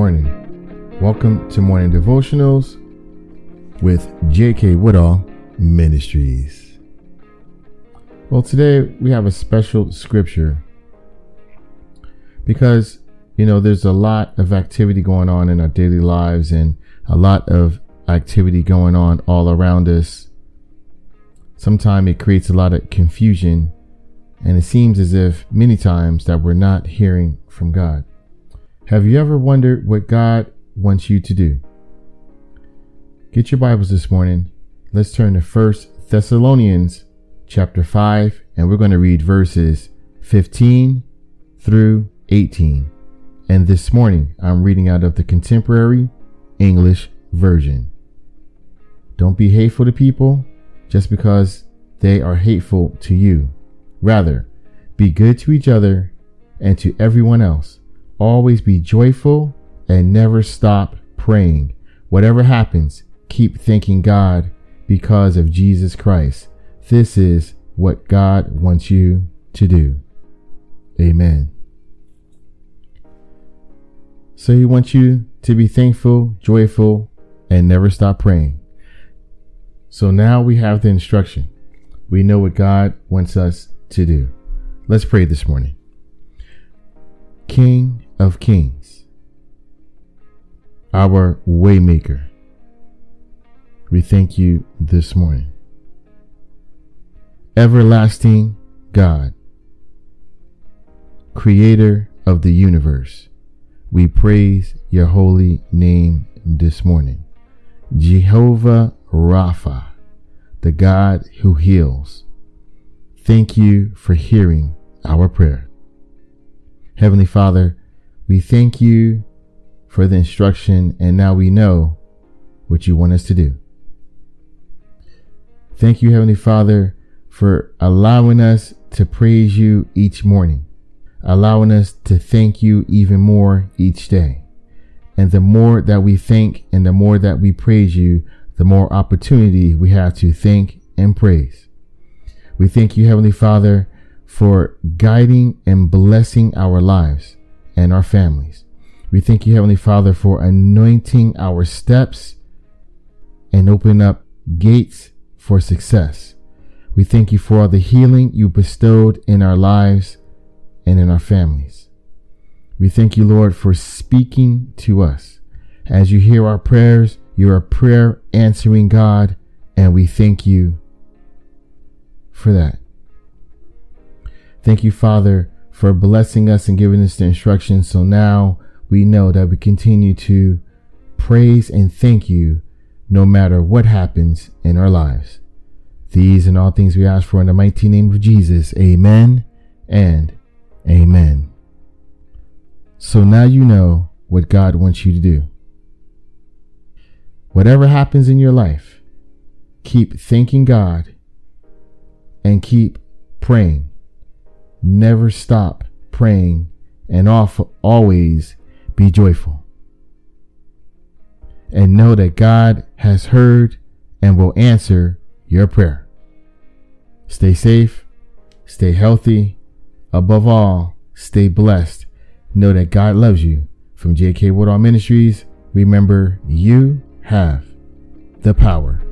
Morning. Welcome to Morning Devotionals with J.K. Woodall Ministries. Well, today we have a special scripture because, you know, there's a lot of activity going on in our daily lives and a lot of activity going on all around us. Sometimes it creates a lot of confusion and it seems as if many times that we're not hearing from God. Have you ever wondered what God wants you to do? Get your Bibles this morning. Let's turn to 1 Thessalonians chapter 5 and we're going to read verses 15 through 18. And this morning I'm reading out of the Contemporary English Version. Don't be hateful to people just because they are hateful to you. Rather, be good to each other and to everyone else Always be joyful and never stop praying. Whatever happens, keep thanking God because of Jesus Christ. This is what God wants you to do. Amen. So he wants you to be thankful, joyful, and never stop praying. So now we have the instruction. We know what God wants us to do. Let's pray this morning. King of Kings, our Waymaker. We thank you this morning. Everlasting God, Creator of the universe, we praise your holy name this morning. Jehovah Rapha, the God who heals. Thank you for hearing our prayer. Heavenly Father, we thank you for the instruction, and now we know what you want us to do. Thank you, Heavenly Father, for allowing us to praise you each morning, allowing us to thank you even more each day. And the more that we thank and the more that we praise you, the more opportunity we have to thank and praise. We thank you, Heavenly Father, for guiding and blessing our lives and our families. We thank you, Heavenly Father, for anointing our steps and opening up gates for success. We thank you for all the healing you bestowed in our lives and in our families. We thank you, Lord, for speaking to us. As you hear our prayers, you're a prayer answering God, and we thank you for that. Thank you, Father, for blessing us and giving us the instructions. So now we know that we continue to praise and thank you no matter what happens in our lives. These and all things we ask for in the mighty name of Jesus. Amen and amen. So now you know what God wants you to do. Whatever happens in your life, keep thanking God and keep praying never stop praying and always be joyful. And know that God has heard and will answer your prayer. Stay safe, stay healthy, above all, stay blessed. Know that God loves you. From J.K. Woodall Ministries, remember you have the power.